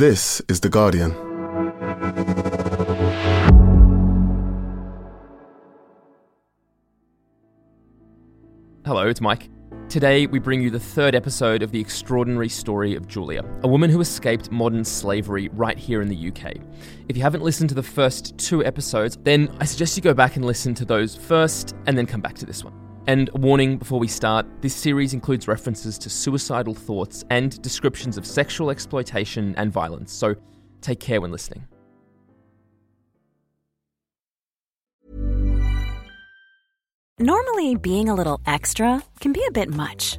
This is The Guardian. Hello, it's Mike. Today, we bring you the third episode of the extraordinary story of Julia, a woman who escaped modern slavery right here in the UK. If you haven't listened to the first two episodes, then I suggest you go back and listen to those first and then come back to this one. And a warning before we start this series includes references to suicidal thoughts and descriptions of sexual exploitation and violence, so take care when listening. Normally, being a little extra can be a bit much,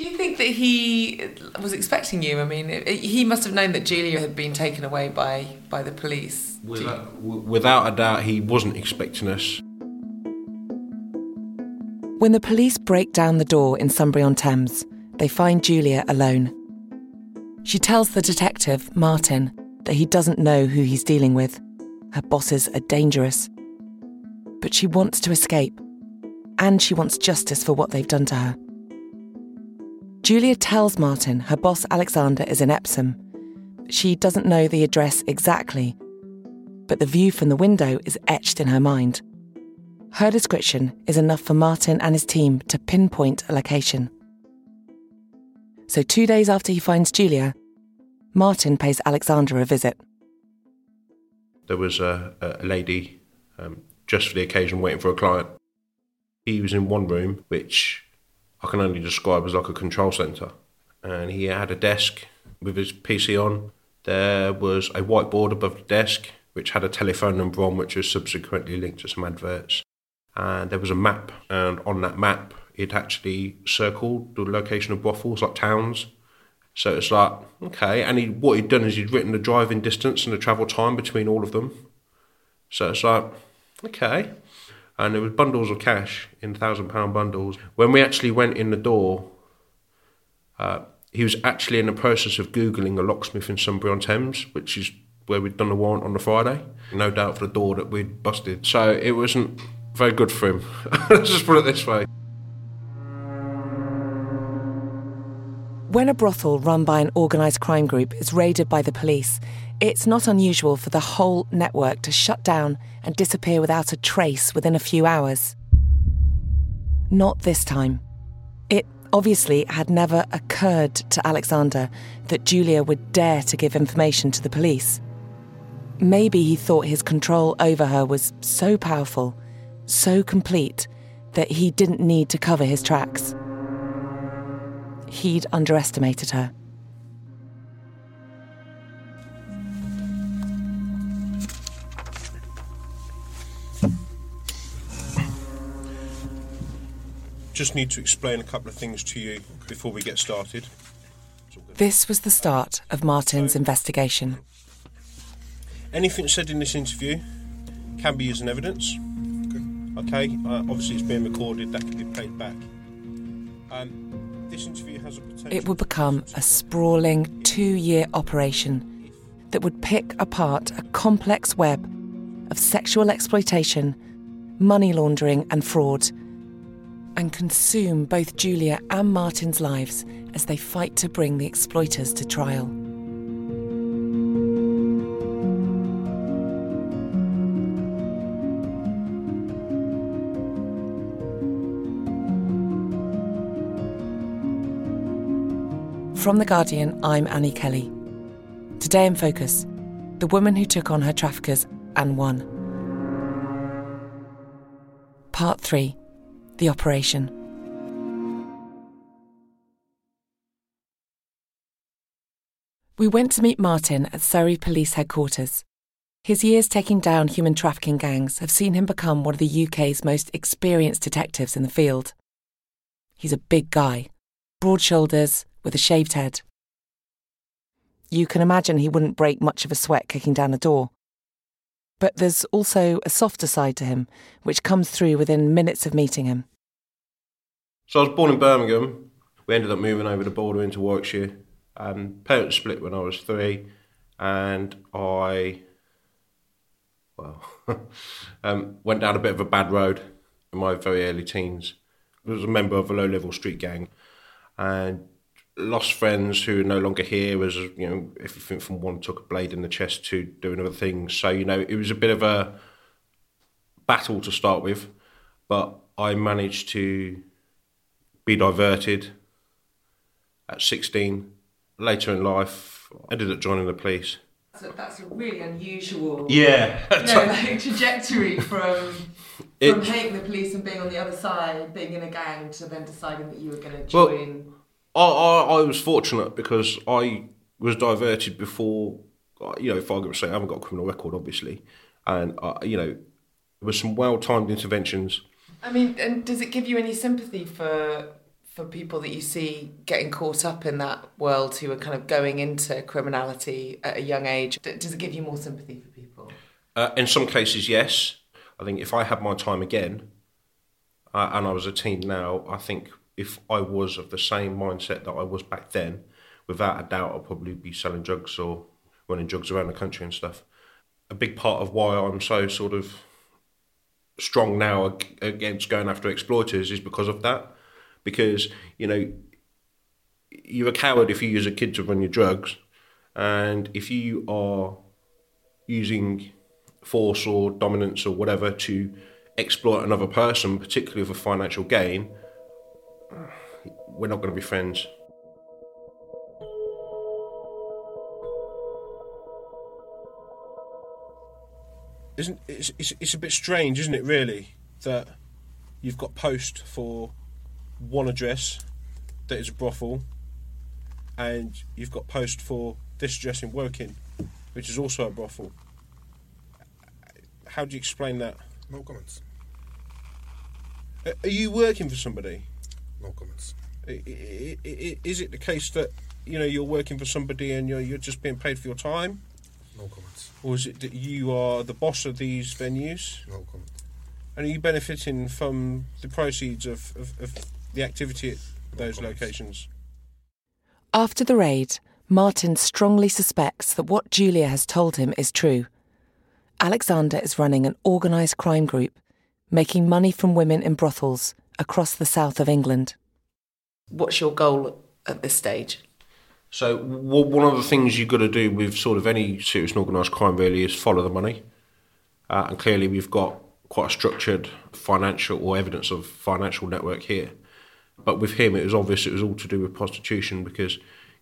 Do you think that he was expecting you? I mean, he must have known that Julia had been taken away by, by the police. Do you- Without, without a doubt, he wasn't expecting us. When the police break down the door in Sunbury on Thames, they find Julia alone. She tells the detective, Martin, that he doesn't know who he's dealing with. Her bosses are dangerous. But she wants to escape, and she wants justice for what they've done to her. Julia tells Martin her boss Alexander is in Epsom. She doesn't know the address exactly, but the view from the window is etched in her mind. Her description is enough for Martin and his team to pinpoint a location. So, two days after he finds Julia, Martin pays Alexander a visit. There was a, a lady um, just for the occasion waiting for a client. He was in one room, which I can only describe as like a control centre. And he had a desk with his PC on. There was a whiteboard above the desk, which had a telephone number on, which was subsequently linked to some adverts. And there was a map, and on that map, it actually circled the location of brothels, like towns. So it's like, okay. And he, what he'd done is he'd written the driving distance and the travel time between all of them. So it's like, okay. And there was bundles of cash in thousand pound bundles. When we actually went in the door, uh, he was actually in the process of googling a locksmith in Sunbury on Thames, which is where we'd done the warrant on the Friday. No doubt for the door that we'd busted. So it wasn't very good for him. Let's just put it this way. When a brothel run by an organised crime group is raided by the police, it's not unusual for the whole network to shut down and disappear without a trace within a few hours. Not this time. It obviously had never occurred to Alexander that Julia would dare to give information to the police. Maybe he thought his control over her was so powerful, so complete, that he didn't need to cover his tracks. He'd underestimated her. Just need to explain a couple of things to you before we get started. This was the start of Martin's investigation. Anything said in this interview can be used as evidence. Okay, uh, obviously it's being recorded, that can be played back. Um, this interview has a potential. It would become a sprawling two year operation that would pick apart a complex web of sexual exploitation, money laundering, and fraud, and consume both Julia and Martin's lives as they fight to bring the exploiters to trial. From The Guardian, I'm Annie Kelly. Today in Focus, the woman who took on her traffickers and won. Part 3 The Operation. We went to meet Martin at Surrey Police Headquarters. His years taking down human trafficking gangs have seen him become one of the UK's most experienced detectives in the field. He's a big guy, broad shoulders, with a shaved head. you can imagine he wouldn't break much of a sweat kicking down a door. But there's also a softer side to him, which comes through within minutes of meeting him. So I was born in Birmingham. We ended up moving over the border into Warwickshire. Um, parents split when I was three, and I, well, um, went down a bit of a bad road in my very early teens. I was a member of a low-level street gang, and lost friends who are no longer here as you know everything from one took a blade in the chest to doing other things so you know it was a bit of a battle to start with but i managed to be diverted at 16 later in life ended up joining the police. So that's a really unusual yeah. you know, like, trajectory from It- from hating the police and being on the other side, being in a gang, to then deciding that you were going to Well, join. I, I, I was fortunate because I was diverted before, you know, for argument's say I haven't got a criminal record, obviously. And, uh, you know, there were some well timed interventions. I mean, and does it give you any sympathy for for people that you see getting caught up in that world who are kind of going into criminality at a young age? Does it give you more sympathy for people? Uh, in some cases, yes. I think if I had my time again uh, and I was a teen now, I think if I was of the same mindset that I was back then, without a doubt, I'd probably be selling drugs or running drugs around the country and stuff. A big part of why I'm so sort of strong now against going after exploiters is because of that. Because, you know, you're a coward if you use a kid to run your drugs. And if you are using force or dominance or whatever to exploit another person, particularly for financial gain, we're not going to be friends. isn't it's, it's, it's a bit strange, isn't it? Really, that you've got post for one address that is a brothel, and you've got post for this address in Woking, which is also a brothel. How do you explain that? No comments. Are you working for somebody? No comments. Is it the case that you know you're working for somebody and you're you're just being paid for your time, No comments. or is it that you are the boss of these venues? No comment. And are you benefiting from the proceeds of, of, of the activity at those locations? After the raid, Martin strongly suspects that what Julia has told him is true. Alexander is running an organised crime group, making money from women in brothels across the south of England. What's your goal at this stage? So w- one of the things you've got to do with sort of any serious and organised crime really is follow the money. Uh, and clearly we've got quite a structured financial or evidence of financial network here. But with him, it was obvious it was all to do with prostitution because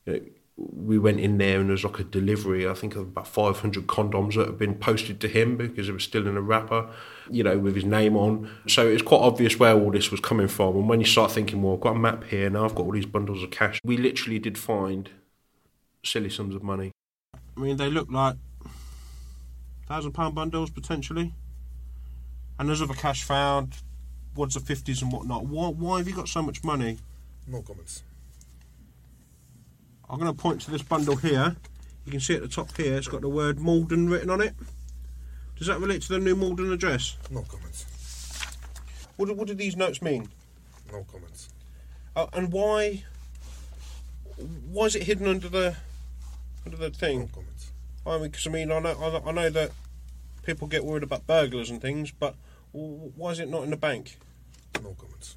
you know, we went in there and there was like a delivery, I think, of about 500 condoms that had been posted to him because it was still in a wrapper, you know, with his name on. So it's quite obvious where all this was coming from. And when you start thinking, well, I've got a map here, now I've got all these bundles of cash, we literally did find silly sums of money. I mean, they look like thousand pound bundles potentially, and there's other cash found, wads of fifties and whatnot. Why, why have you got so much money? No comments. I'm going to point to this bundle here. You can see at the top here, it's got the word Malden written on it. Does that relate to the new Malden address? No comments. What, do- what do these notes mean? No comments. Uh, and why? Why is it hidden under the under the thing? No comments. I mean, because I mean, I know, I know- that people get worried about burglars and things, but why is it not in the bank? No comments.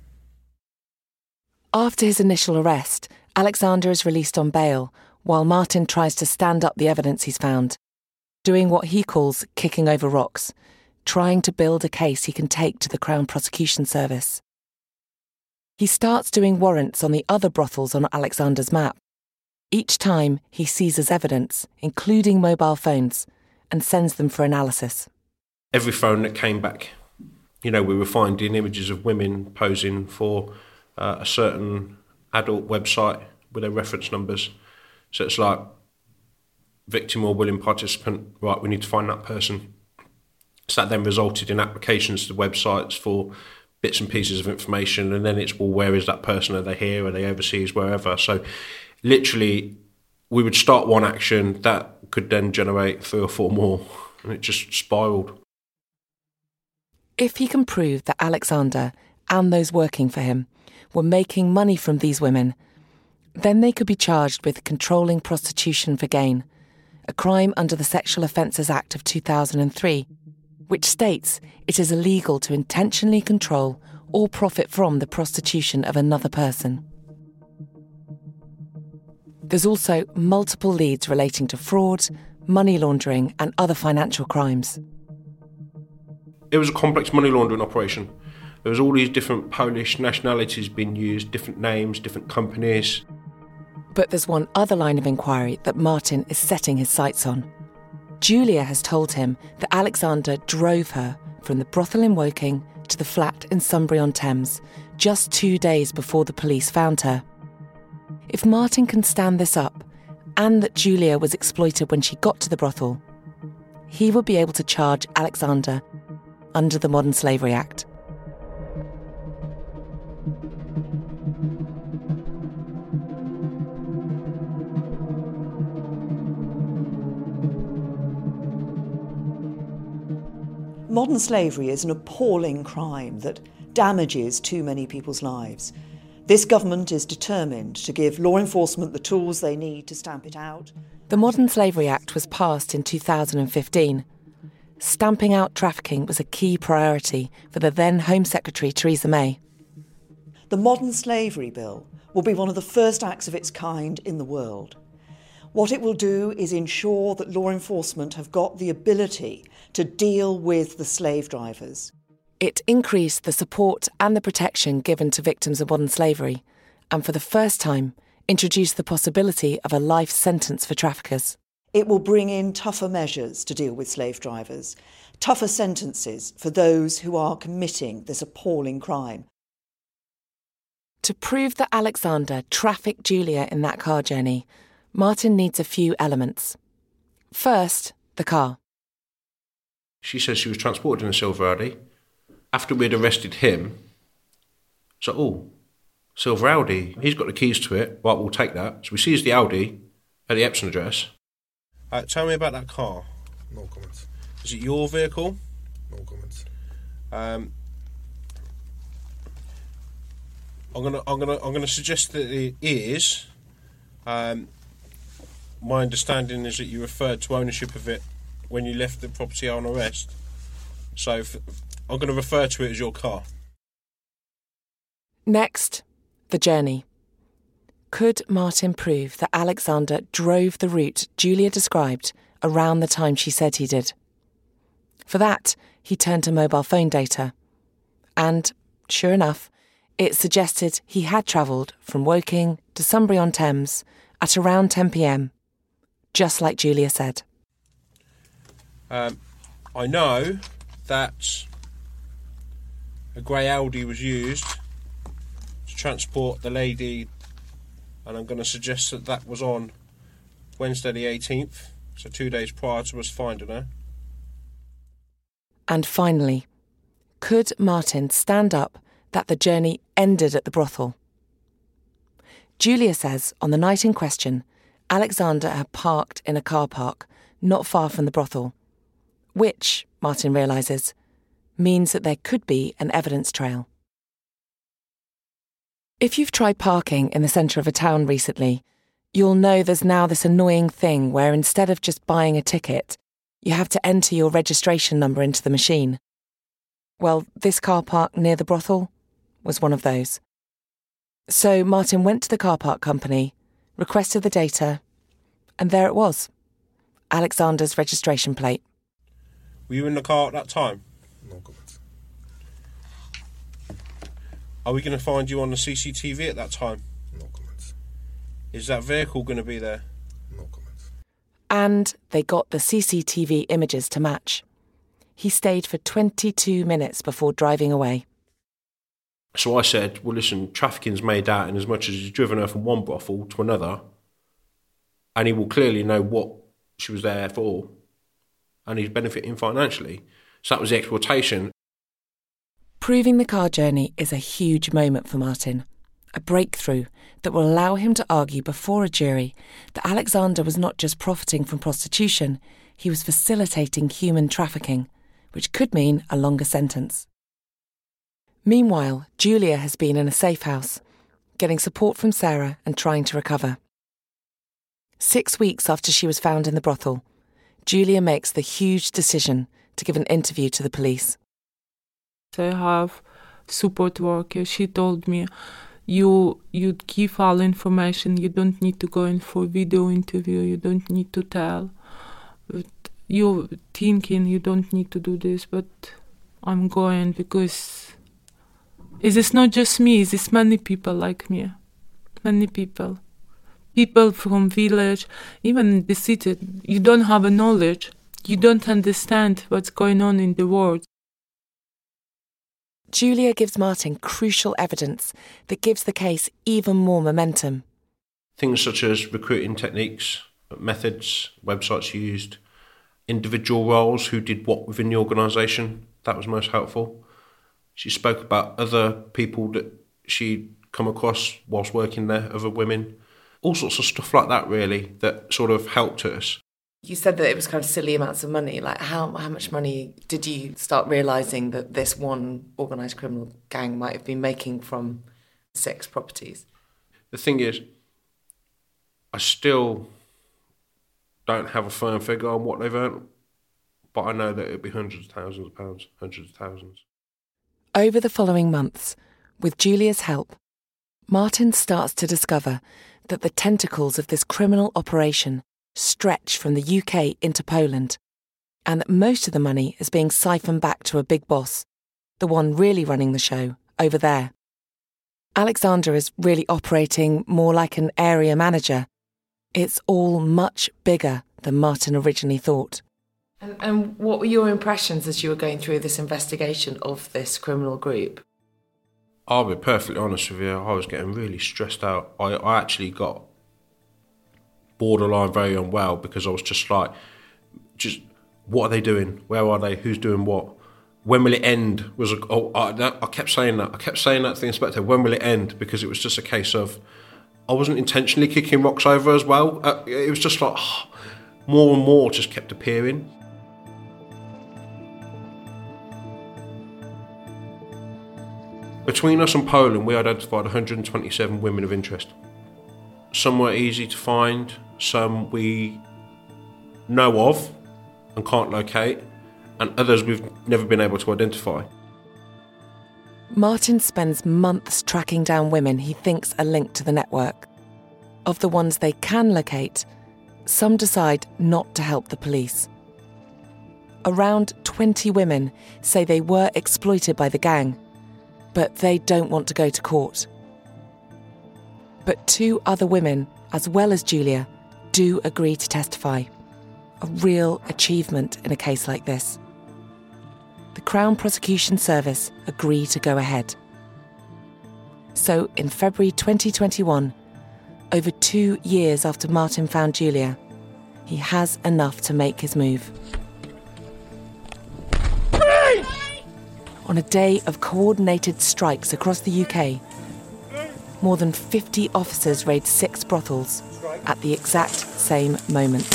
After his initial arrest, Alexander is released on bail while Martin tries to stand up the evidence he's found, doing what he calls kicking over rocks, trying to build a case he can take to the Crown Prosecution Service. He starts doing warrants on the other brothels on Alexander's map. Each time, he seizes evidence, including mobile phones, and sends them for analysis. Every phone that came back, you know, we were finding images of women posing for uh, a certain adult website with their reference numbers. So it's like victim or willing participant, right, we need to find that person. So that then resulted in applications to websites for bits and pieces of information, and then it's well, where is that person? Are they here? Are they overseas? Wherever. So, literally, we would start one action that could then generate three or four more, and it just spiraled. If he can prove that Alexander and those working for him were making money from these women, then they could be charged with controlling prostitution for gain, a crime under the Sexual Offences Act of 2003, which states it is illegal to intentionally control or profit from the prostitution of another person. There's also multiple leads relating to fraud, money laundering, and other financial crimes. It was a complex money laundering operation. There was all these different Polish nationalities being used, different names, different companies. But there's one other line of inquiry that Martin is setting his sights on. Julia has told him that Alexander drove her from the brothel in Woking to the flat in Sunbury on Thames just two days before the police found her. If Martin can stand this up, and that Julia was exploited when she got to the brothel, he will be able to charge Alexander under the Modern Slavery Act. Modern slavery is an appalling crime that damages too many people's lives. This government is determined to give law enforcement the tools they need to stamp it out. The Modern Slavery Act was passed in 2015. Stamping out trafficking was a key priority for the then Home Secretary Theresa May. The Modern Slavery Bill will be one of the first acts of its kind in the world. What it will do is ensure that law enforcement have got the ability to deal with the slave drivers. It increased the support and the protection given to victims of modern slavery, and for the first time, introduced the possibility of a life sentence for traffickers. It will bring in tougher measures to deal with slave drivers, tougher sentences for those who are committing this appalling crime. To prove that Alexander trafficked Julia in that car journey, Martin needs a few elements. First, the car. She says she was transported in a silver Audi. After we'd arrested him, so oh, silver Audi. He's got the keys to it. Right, we'll take that. So we seized the Audi at the Epsom address. Uh, tell me about that car. No comments. Is it your vehicle? No comments. Um, I'm gonna, I'm gonna, I'm gonna suggest that it is. Um, my understanding is that you referred to ownership of it when you left the property on arrest. So I'm going to refer to it as your car. Next, the journey. Could Martin prove that Alexander drove the route Julia described around the time she said he did? For that, he turned to mobile phone data. And, sure enough, it suggested he had travelled from Woking to Sunbury on Thames at around 10 pm, just like Julia said. Um, I know that a grey Audi was used to transport the lady, and I'm going to suggest that that was on Wednesday the 18th, so two days prior to us finding her. And finally, could Martin stand up that the journey ended at the brothel? Julia says on the night in question, Alexander had parked in a car park not far from the brothel, which, Martin realises, means that there could be an evidence trail. If you've tried parking in the centre of a town recently, you'll know there's now this annoying thing where instead of just buying a ticket, you have to enter your registration number into the machine. Well, this car park near the brothel was one of those. So Martin went to the car park company, requested the data, and there it was Alexander's registration plate. Were you in the car at that time? No comments. Are we going to find you on the CCTV at that time? No comments. Is that vehicle going to be there? No comments. And they got the CCTV images to match. He stayed for 22 minutes before driving away. So I said, well, listen, trafficking's made out in as much as he's driven her from one brothel to another, and he will clearly know what she was there for, and he's benefiting financially. So that was the exploitation. Proving the car journey is a huge moment for Martin, a breakthrough that will allow him to argue before a jury that Alexander was not just profiting from prostitution, he was facilitating human trafficking, which could mean a longer sentence. Meanwhile, Julia has been in a safe house, getting support from Sarah and trying to recover. Six weeks after she was found in the brothel, Julia makes the huge decision to give an interview to the police. I have support worker. She told me, "You you give all information. You don't need to go in for video interview. You don't need to tell. You thinking you don't need to do this, but I'm going because is not just me. Is many people like me, many people." People from village, even in the city, you don't have a knowledge. You don't understand what's going on in the world. Julia gives Martin crucial evidence that gives the case even more momentum. Things such as recruiting techniques, methods, websites used, individual roles, who did what within the organisation, that was most helpful. She spoke about other people that she'd come across whilst working there, other women, all sorts of stuff like that, really, that sort of helped us. You said that it was kind of silly amounts of money. Like, how, how much money did you start realising that this one organised criminal gang might have been making from six properties? The thing is, I still don't have a firm figure on what they've earned, but I know that it'd be hundreds of thousands of pounds, hundreds of thousands. Over the following months, with Julia's help, Martin starts to discover that the tentacles of this criminal operation stretch from the UK into Poland, and that most of the money is being siphoned back to a big boss, the one really running the show, over there. Alexander is really operating more like an area manager. It's all much bigger than Martin originally thought. And, and what were your impressions as you were going through this investigation of this criminal group? I'll be perfectly honest with you, I was getting really stressed out. I, I actually got borderline very unwell because I was just like, just what are they doing? Where are they? Who's doing what? When will it end? Was oh, I, that, I kept saying that. I kept saying that to the inspector. When will it end? Because it was just a case of I wasn't intentionally kicking rocks over as well. Uh, it was just like oh, more and more just kept appearing. Between us and Poland, we identified 127 women of interest. Some were easy to find, some we know of and can't locate, and others we've never been able to identify. Martin spends months tracking down women he thinks are linked to the network. Of the ones they can locate, some decide not to help the police. Around 20 women say they were exploited by the gang, but they don't want to go to court. But two other women, as well as Julia, do agree to testify. A real achievement in a case like this. The Crown Prosecution Service agree to go ahead. So, in February 2021, over two years after Martin found Julia, he has enough to make his move. On a day of coordinated strikes across the UK, more than 50 officers raid six brothels at the exact same moment.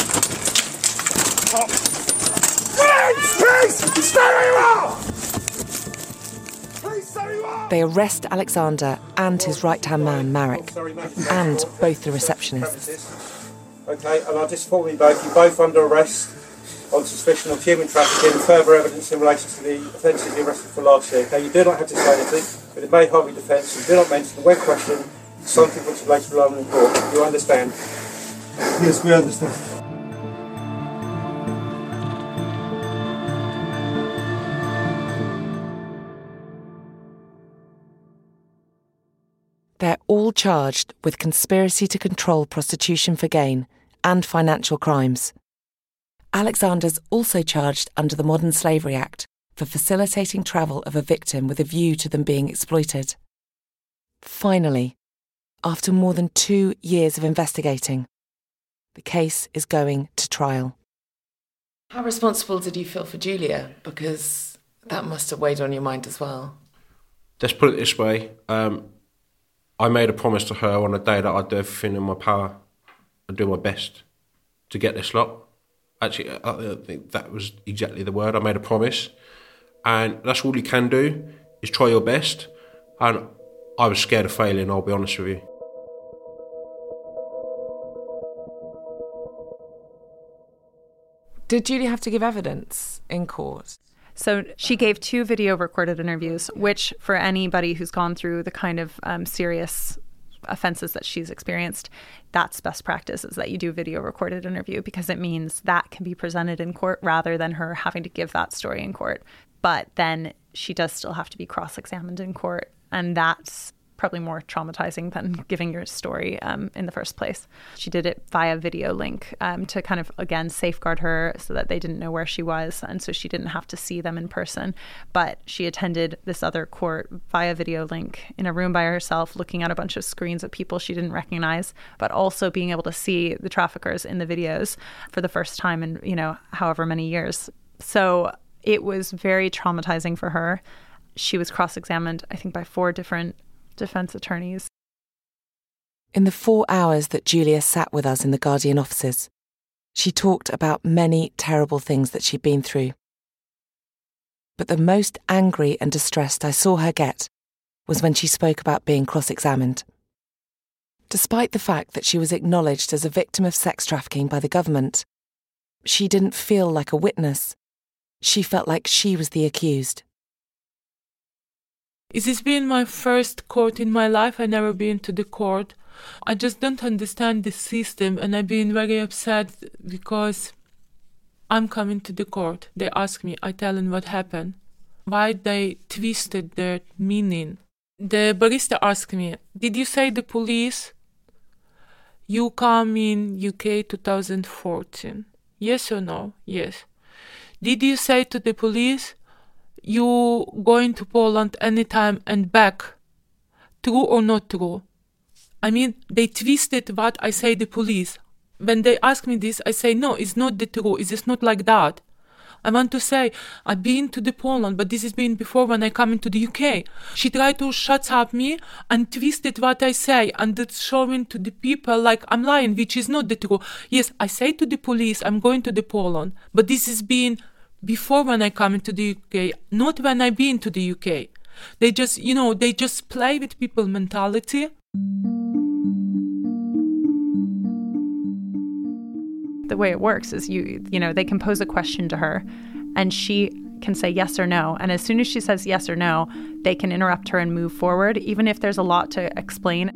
They arrest Alexander and his right hand man, Marek, and both the receptionists. Okay, and I just you both, you're both under arrest on suspicion of human trafficking further evidence in relation to the offences you arrested for last year. Okay, you do not have to say anything, but it may harm your defence. You do not mention the when questioned something which is later rely in court. You understand? Yes, we understand. They're all charged with conspiracy to control prostitution for gain and financial crimes. Alexander's also charged under the Modern Slavery Act for facilitating travel of a victim with a view to them being exploited. Finally, after more than two years of investigating, the case is going to trial. How responsible did you feel for Julia? Because that must have weighed on your mind as well. Let's put it this way um, I made a promise to her on a day that I'd do everything in my power and do my best to get this lot. Actually, I I think that was exactly the word. I made a promise, and that's all you can do is try your best. And I was scared of failing. I'll be honest with you. Did Julie have to give evidence in court? So she gave two video recorded interviews, which for anybody who's gone through the kind of um, serious offenses that she's experienced, that's best practice is that you do video recorded interview because it means that can be presented in court rather than her having to give that story in court. But then she does still have to be cross examined in court. And that's probably more traumatizing than giving your story um, in the first place. She did it via video link um, to kind of, again, safeguard her so that they didn't know where she was. And so she didn't have to see them in person. But she attended this other court via video link in a room by herself, looking at a bunch of screens of people she didn't recognize, but also being able to see the traffickers in the videos for the first time in, you know, however many years. So it was very traumatizing for her. She was cross examined, I think, by four different defense attorneys. In the four hours that Julia sat with us in the Guardian offices, she talked about many terrible things that she'd been through. But the most angry and distressed I saw her get was when she spoke about being cross examined. Despite the fact that she was acknowledged as a victim of sex trafficking by the government, she didn't feel like a witness. She felt like she was the accused. Is this been my first court in my life? I never been to the court. I just don't understand the system, and I've been very upset because I'm coming to the court. They ask me, I tell them what happened. Why they twisted their meaning. The barista asked me, Did you say the police? You come in UK 2014. Yes or no? Yes. Did you say to the police you going to Poland anytime and back? True or not true? I mean, they twisted what I say the police. When they ask me this, I say no, it's not the true. It's just not like that. I want to say I've been to the Poland, but this has been before when I come into the UK. She tried to shut up me and twisted what I say and it's showing to the people like I'm lying, which is not the true. Yes, I say to the police I'm going to the Poland, but this has been before when I come into the UK, not when I've been to the UK. They just, you know, they just play with people mentality. The way it works is you, you know, they can pose a question to her and she can say yes or no. And as soon as she says yes or no, they can interrupt her and move forward, even if there's a lot to explain.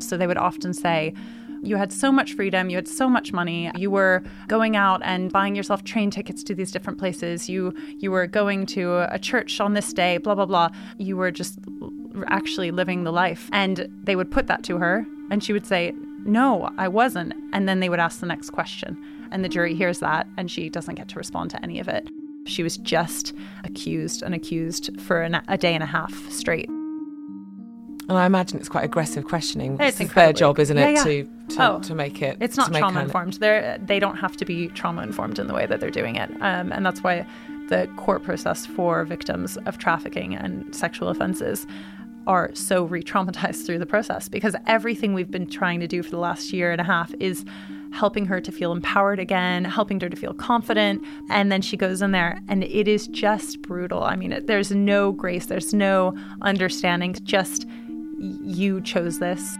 So they would often say, you had so much freedom, you had so much money, you were going out and buying yourself train tickets to these different places, you you were going to a church on this day, blah blah blah. You were just actually living the life. And they would put that to her and she would say, "No, I wasn't." And then they would ask the next question. And the jury hears that and she doesn't get to respond to any of it. She was just accused and accused for an, a day and a half straight. And I imagine it's quite aggressive questioning. It's their incredibly- job, isn't it, Yeah, yeah. to to, Oh, to make it. It's not trauma informed. They're they don't have to be trauma informed in the way that they're doing it, um, and that's why the court process for victims of trafficking and sexual offences are so re-traumatized through the process because everything we've been trying to do for the last year and a half is helping her to feel empowered again, helping her to feel confident, and then she goes in there and it is just brutal. I mean, it, there's no grace, there's no understanding. Just you chose this.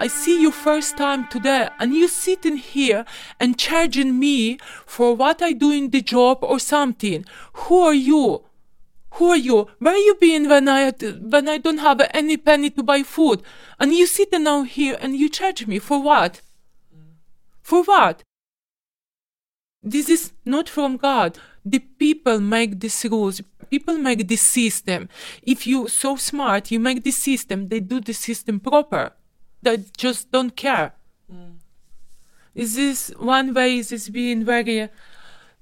I see you first time today and you sitting here and charging me for what I do in the job or something. Who are you? Who are you? Where you been when I when I don't have any penny to buy food? And you sitting now here and you charge me for what? For what? This is not from God. The people make these rules. People make this system. If you so smart, you make this system. They do the system proper. They just don't care. Hmm. Is this one way? Is this being very,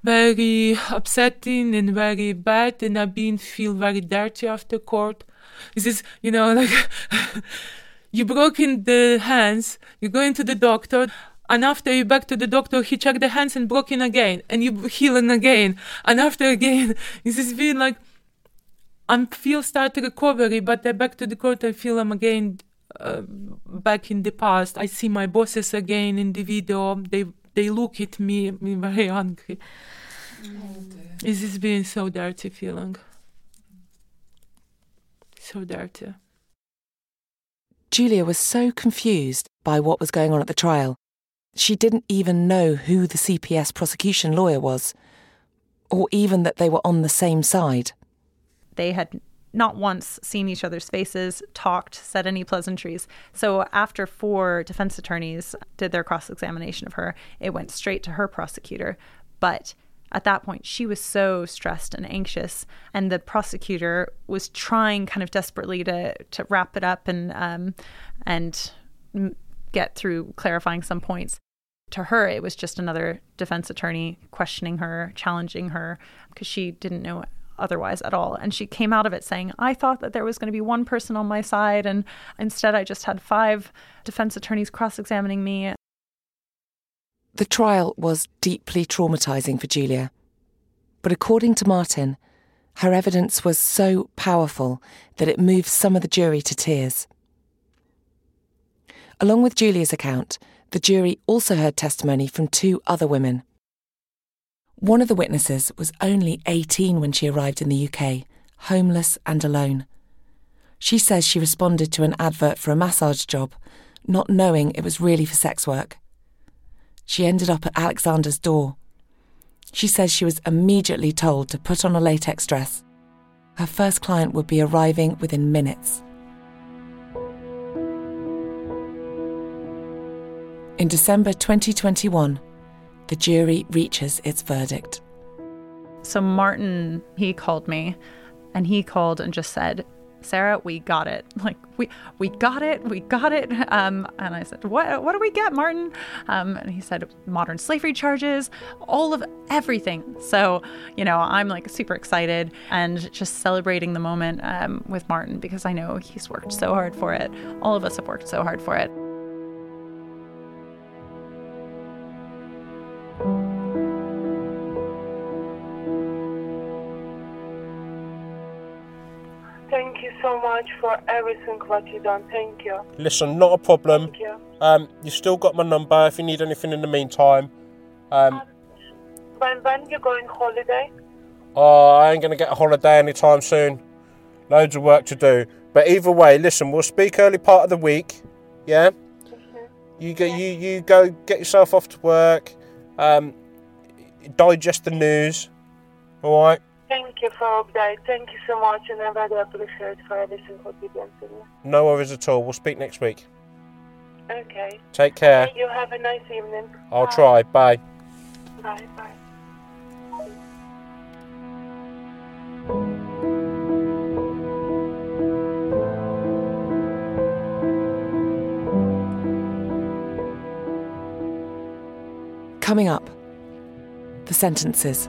very upsetting and very bad, and I've been feel very dirty after court? Is this you know like you broke in the hands? You go into the doctor. And after you back to the doctor, he checked the hands and broken again, and you healing again. And after again, it's just feeling like I'm feel start recovery, but I back to the court and feel I'm again uh, back in the past. I see my bosses again in the video. They they look at me, me very angry. It's just been so dirty feeling. So dirty. Julia was so confused by what was going on at the trial, she didn't even know who the CPS prosecution lawyer was, or even that they were on the same side. They had not once seen each other's faces, talked, said any pleasantries. So after four defense attorneys did their cross examination of her, it went straight to her prosecutor. But at that point, she was so stressed and anxious, and the prosecutor was trying kind of desperately to to wrap it up and um, and get through clarifying some points. To her, it was just another defense attorney questioning her, challenging her, because she didn't know otherwise at all. And she came out of it saying, I thought that there was going to be one person on my side, and instead I just had five defense attorneys cross examining me. The trial was deeply traumatizing for Julia. But according to Martin, her evidence was so powerful that it moved some of the jury to tears. Along with Julia's account, the jury also heard testimony from two other women. One of the witnesses was only 18 when she arrived in the UK, homeless and alone. She says she responded to an advert for a massage job, not knowing it was really for sex work. She ended up at Alexander's door. She says she was immediately told to put on a latex dress. Her first client would be arriving within minutes. In December 2021, the jury reaches its verdict. So Martin, he called me and he called and just said, Sarah, we got it. Like we we got it, we got it. Um, and I said, what what do we get, Martin? Um, and he said, modern slavery charges, all of everything. So you know, I'm like super excited and just celebrating the moment um, with Martin because I know he's worked so hard for it. All of us have worked so hard for it. Much for everything what you done. Thank you. Listen, not a problem. Thank you. Um, you still got my number if you need anything in the meantime. Um, When when you going holiday? oh, I ain't gonna get a holiday anytime soon. Loads of work to do. But either way, listen, we'll speak early part of the week. Yeah. You go. You you go get yourself off to work. Um, digest the news. All right. Thank you for update. Thank you so much, and I really appreciate for everything what you done to me. No worries at all. We'll speak next week. Okay. Take care. You have a nice evening. I'll Bye. try. Bye. Bye bye. Coming up, the sentences.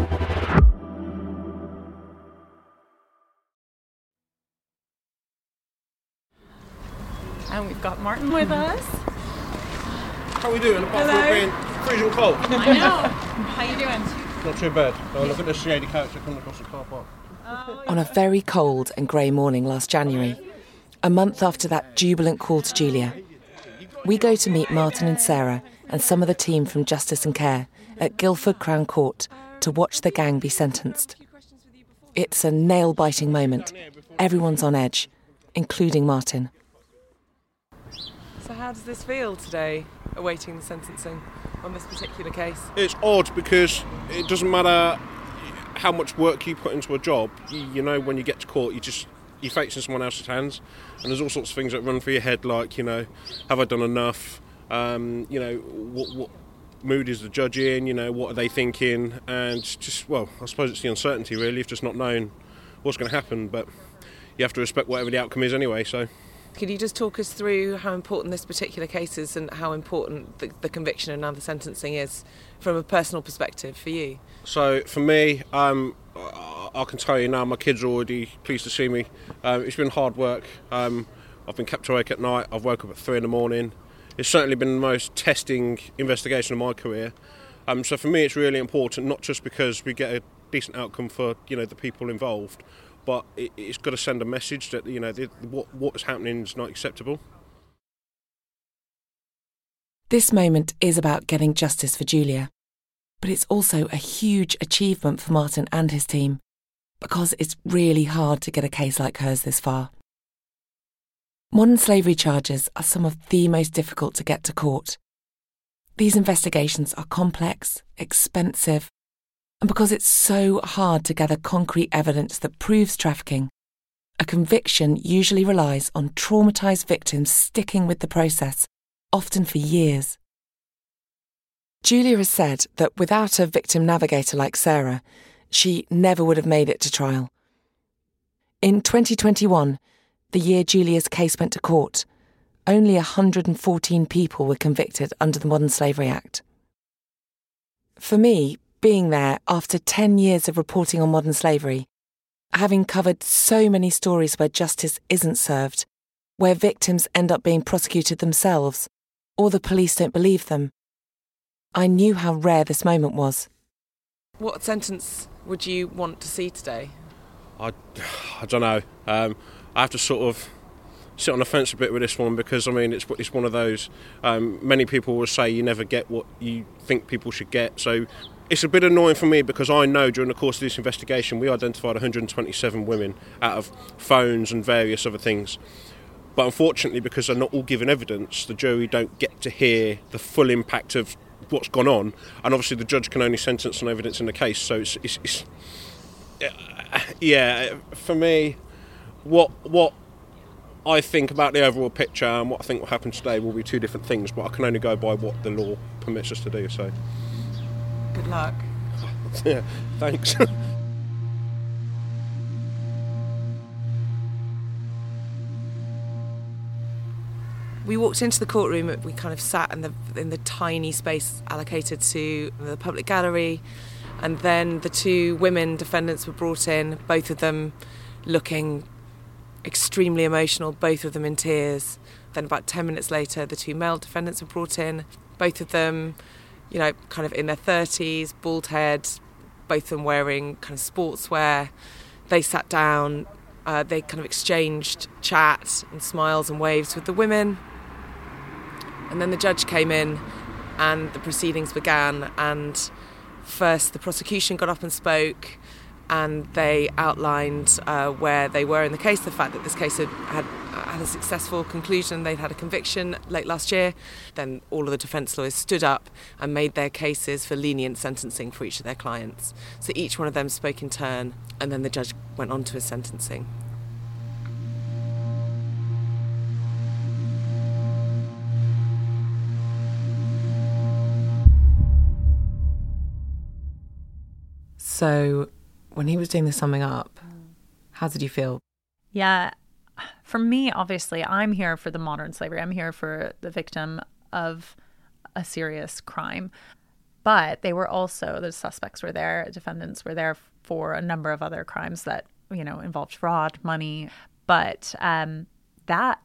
And we've got Martin with us. How are we doing? Apart Hello. from being freezing cold. I know. How you doing? Not too bad. Oh, look at the shady character coming across the car park. On a very cold and grey morning last January, a month after that jubilant call to Julia, we go to meet Martin and Sarah and some of the team from Justice and Care at Guildford Crown Court to watch the gang be sentenced. It's a nail biting moment. Everyone's on edge, including Martin. So, how does this feel today, awaiting the sentencing on this particular case? It's odd because it doesn't matter how much work you put into a job. You, know, when you get to court, you just you're facing someone else's hands, and there's all sorts of things that run through your head, like you know, have I done enough? Um, you know, what, what mood is the judge in? You know, what are they thinking? And just well, I suppose it's the uncertainty really, of just not knowing what's going to happen. But you have to respect whatever the outcome is anyway. So. Could you just talk us through how important this particular case is and how important the, the conviction and now the sentencing is from a personal perspective for you? So for me, um, I can tell you now, my kids are already pleased to see me. Um, it's been hard work. Um, I've been kept awake at night. I've woke up at three in the morning. It's certainly been the most testing investigation of my career. Um, so for me, it's really important, not just because we get a decent outcome for you know the people involved, but it, it's got to send a message that you know the, what what is happening is not acceptable. This moment is about getting justice for Julia, but it's also a huge achievement for Martin and his team because it's really hard to get a case like hers this far. Modern slavery charges are some of the most difficult to get to court. These investigations are complex, expensive, and because it's so hard to gather concrete evidence that proves trafficking, a conviction usually relies on traumatised victims sticking with the process, often for years. Julia has said that without a victim navigator like Sarah, she never would have made it to trial. In 2021, the year Julia's case went to court, only 114 people were convicted under the Modern Slavery Act. For me, being there after 10 years of reporting on modern slavery, having covered so many stories where justice isn't served, where victims end up being prosecuted themselves, or the police don't believe them, I knew how rare this moment was. What sentence would you want to see today? I, I don't know. Um, I have to sort of sit on the fence a bit with this one because I mean it's it's one of those. Um, many people will say you never get what you think people should get. So it's a bit annoying for me because I know during the course of this investigation we identified 127 women out of phones and various other things. But unfortunately, because they're not all given evidence, the jury don't get to hear the full impact of what's gone on, and obviously the judge can only sentence on evidence in the case. So it's, it's, it's uh, yeah, for me, what what I think about the overall picture and what I think will happen today will be two different things. But I can only go by what the law permits us to do. So, Good luck. yeah, thanks. We walked into the courtroom. We kind of sat in the in the tiny space allocated to the public gallery, and then the two women defendants were brought in. Both of them looking extremely emotional. Both of them in tears. Then about ten minutes later, the two male defendants were brought in. Both of them, you know, kind of in their thirties, bald head. Both of them wearing kind of sportswear. They sat down, uh, they kind of exchanged chat and smiles and waves with the women. And then the judge came in and the proceedings began. And first, the prosecution got up and spoke and they outlined uh, where they were in the case, the fact that this case had, had had a successful conclusion. They'd had a conviction late last year. Then all of the defence lawyers stood up and made their cases for lenient sentencing for each of their clients. So each one of them spoke in turn, and then the judge went on to his sentencing. So, when he was doing the summing up, how did you feel? Yeah. For me, obviously, I'm here for the modern slavery. I'm here for the victim of a serious crime. But they were also, the suspects were there, defendants were there for a number of other crimes that, you know, involved fraud, money. But um, that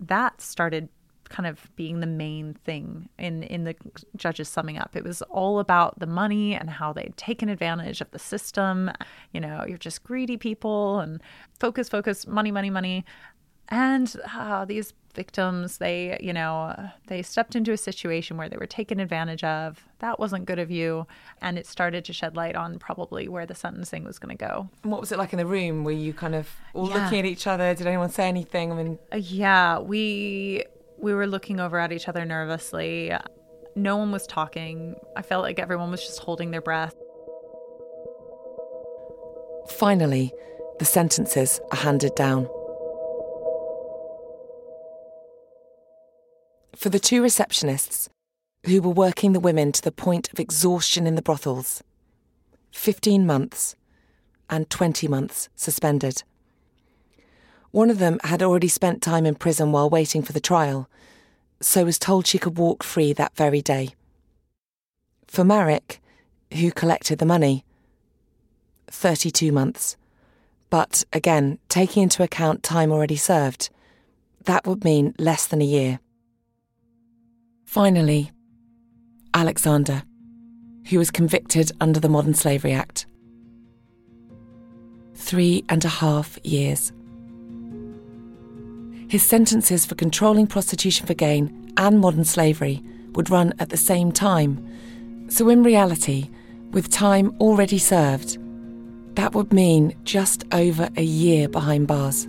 that started kind of being the main thing in in the judges summing up. It was all about the money and how they'd taken advantage of the system. You know, you're just greedy people and focus, focus, money, money, money. And uh, these victims, they, you know, they stepped into a situation where they were taken advantage of. That wasn't good of you. And it started to shed light on probably where the sentencing was going to go. And what was it like in the room? Were you kind of all Yeah. looking at each other? Did anyone say anything? I mean, Uh, yeah, we we were looking over at each other nervously. No one was talking. I felt like everyone was just holding their breath. Finally, the sentences are handed down. For the two receptionists who were working the women to the point of exhaustion in the brothels, 15 months and 20 months suspended. One of them had already spent time in prison while waiting for the trial, so was told she could walk free that very day. For Marek, who collected the money, 32 months. But again, taking into account time already served, that would mean less than a year. Finally, Alexander, who was convicted under the Modern Slavery Act. Three and a half years. His sentences for controlling prostitution for gain and modern slavery would run at the same time. So, in reality, with time already served, that would mean just over a year behind bars.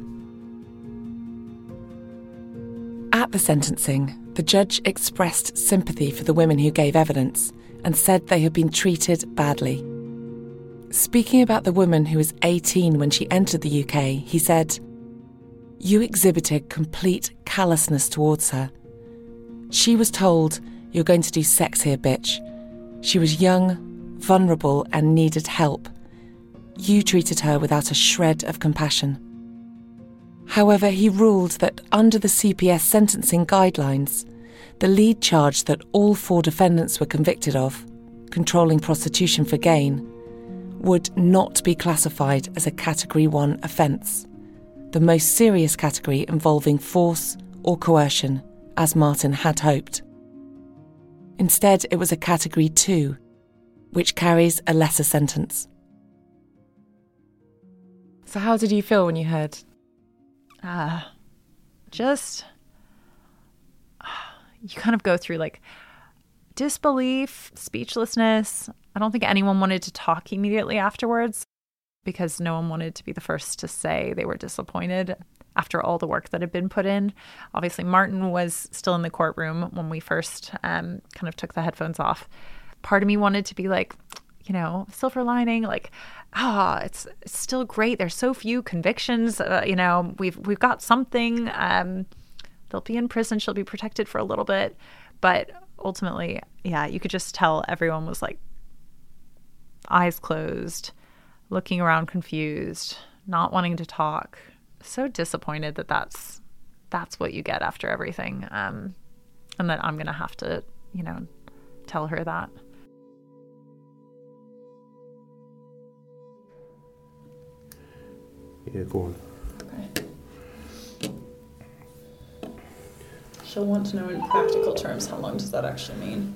At the sentencing, the judge expressed sympathy for the women who gave evidence and said they had been treated badly. Speaking about the woman who was 18 when she entered the UK, he said, You exhibited complete callousness towards her. She was told, You're going to do sex here, bitch. She was young, vulnerable, and needed help. You treated her without a shred of compassion. However, he ruled that under the CPS sentencing guidelines, the lead charge that all four defendants were convicted of, controlling prostitution for gain, would not be classified as a Category 1 offence, the most serious category involving force or coercion, as Martin had hoped. Instead, it was a Category 2, which carries a lesser sentence. so how did you feel when you heard? uh, just you kind of go through like disbelief, speechlessness. I don't think anyone wanted to talk immediately afterwards because no one wanted to be the first to say they were disappointed after all the work that had been put in. Obviously, Martin was still in the courtroom when we first um, kind of took the headphones off. Part of me wanted to be like, you know, silver lining, like, ah, it's, it's still great. There's so few convictions. Uh, you know, we've we've got something. Um, they'll be in prison. She'll be protected for a little bit, but ultimately, yeah, you could just tell everyone was like eyes closed, looking around confused, not wanting to talk. So disappointed that that's that's what you get after everything, um, and that I'm gonna have to, you know, tell her that. Yeah, go on. She'll want to know in practical terms how long does that actually mean?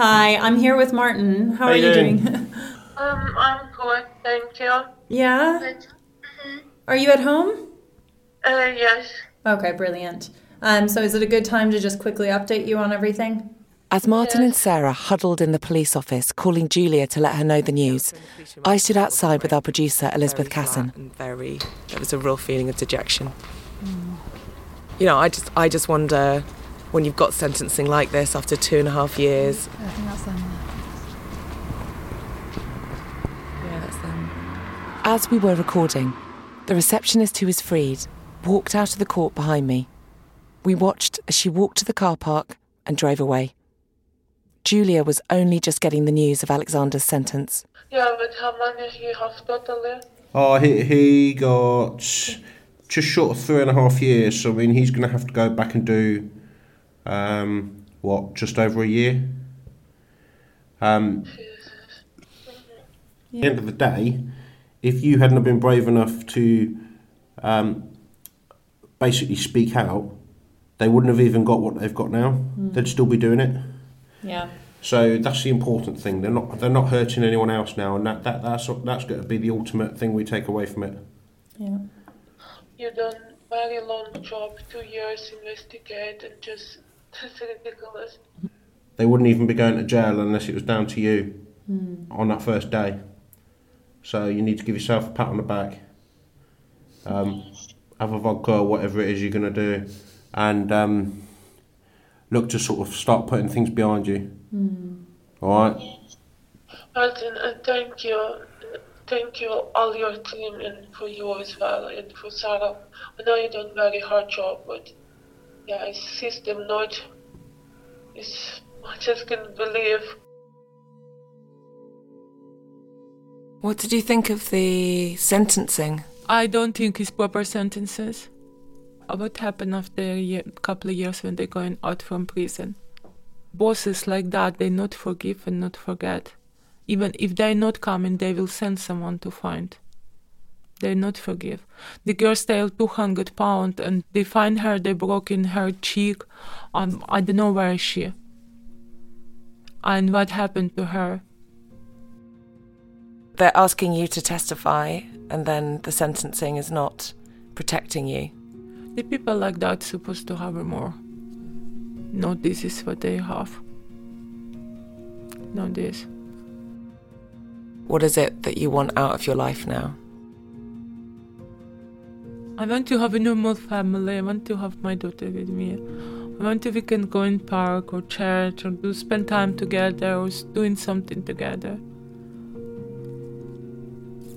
Hi, I'm here with Martin. How, How are you you doing? doing? Um, I'm good, thank you. yeah? Are you at home? Uh, yes. Okay, brilliant. Um, so is it a good time to just quickly update you on everything? As Martin and Sarah huddled in the police office, calling Julia to let her know the news, I stood outside with our producer, Elizabeth Cassin. And very, there was a real feeling of dejection. You know, I just, I just wonder when you've got sentencing like this after two and a half years. I think that's them. Yeah, that's them. As we were recording, the receptionist who was freed walked out of the court behind me. We watched as she walked to the car park and drove away. Julia was only just getting the news of Alexander's sentence. Yeah, but how many he have? Oh, he, he got just short of three and a half years. So I mean, he's going to have to go back and do um, what, just over a year. Um, At the end of the day, if you hadn't been brave enough to um, basically speak out, they wouldn't have even got what they've got now. Mm. They'd still be doing it. Yeah. So that's the important thing. They're not they're not hurting anyone else now, and that, that that's that's going to be the ultimate thing we take away from it. Yeah. You've done very long job, two years investigate and just that's ridiculous. They wouldn't even be going to jail unless it was down to you Mm. on that first day. So you need to give yourself a pat on the back. Um, have a vodka or whatever it is you're going to do, and um, look to sort of start putting things behind you. Mm. All right. Martin, and thank you, thank you all your team and for you as well and for Sarah. I know you done a very hard job, but yeah, it's system not. It's I just can't believe. What did you think of the sentencing? I don't think it's proper sentences. What happened after a year, couple of years when they're going out from prison? Bosses like that, they not forgive and not forget. Even if they're not coming, they will send someone to find. They not forgive. The girl stole 200 pounds and they find her, they broke in her cheek. Um, I don't know where is she. And what happened to her. They're asking you to testify, and then the sentencing is not protecting you. The people like that supposed to have more. No, this is what they have. No, this. What is it that you want out of your life now? I want to have a normal family. I want to have my daughter with me. I want to we can go in park or church or spend time together or doing something together.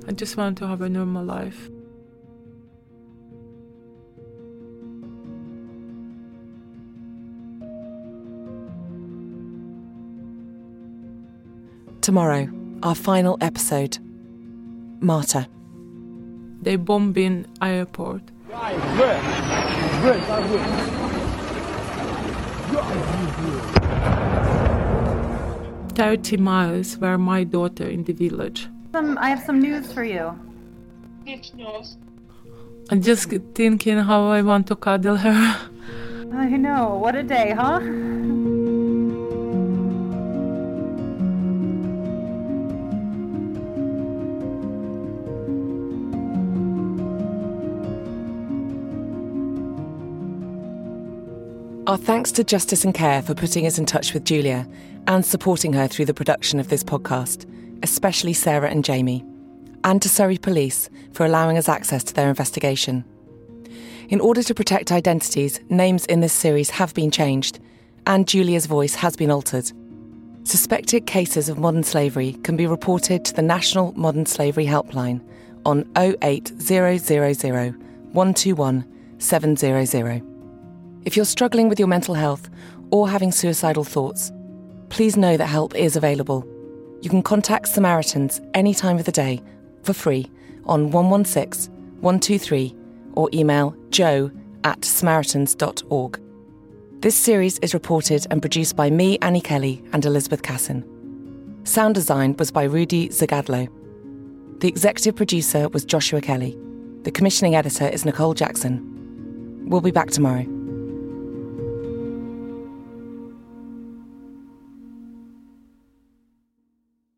I just want to have a normal life. Tomorrow, our final episode Martyr. They bombing airport. Thirty miles were my daughter in the village. Some, I have some news for you. It's news. I'm just thinking how I want to cuddle her. I know. What a day, huh? Our thanks to Justice and Care for putting us in touch with Julia and supporting her through the production of this podcast, especially Sarah and Jamie, and to Surrey Police for allowing us access to their investigation. In order to protect identities, names in this series have been changed, and Julia's voice has been altered. Suspected cases of modern slavery can be reported to the National Modern Slavery Helpline on 08000 121 700. If you're struggling with your mental health or having suicidal thoughts, please know that help is available. You can contact Samaritans any time of the day for free on 116 123 or email jo at samaritans.org. This series is reported and produced by me, Annie Kelly, and Elizabeth Cassin. Sound design was by Rudi Zygadlo. The executive producer was Joshua Kelly. The commissioning editor is Nicole Jackson. We'll be back tomorrow.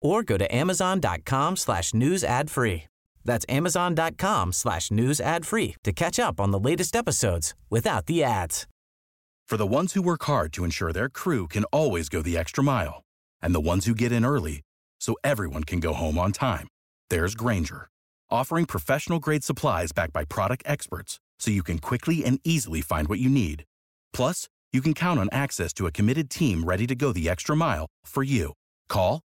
or go to amazon.com slash news ad free. That's amazon.com slash news ad free to catch up on the latest episodes without the ads. For the ones who work hard to ensure their crew can always go the extra mile, and the ones who get in early so everyone can go home on time, there's Grainger, offering professional grade supplies backed by product experts so you can quickly and easily find what you need. Plus, you can count on access to a committed team ready to go the extra mile for you. Call,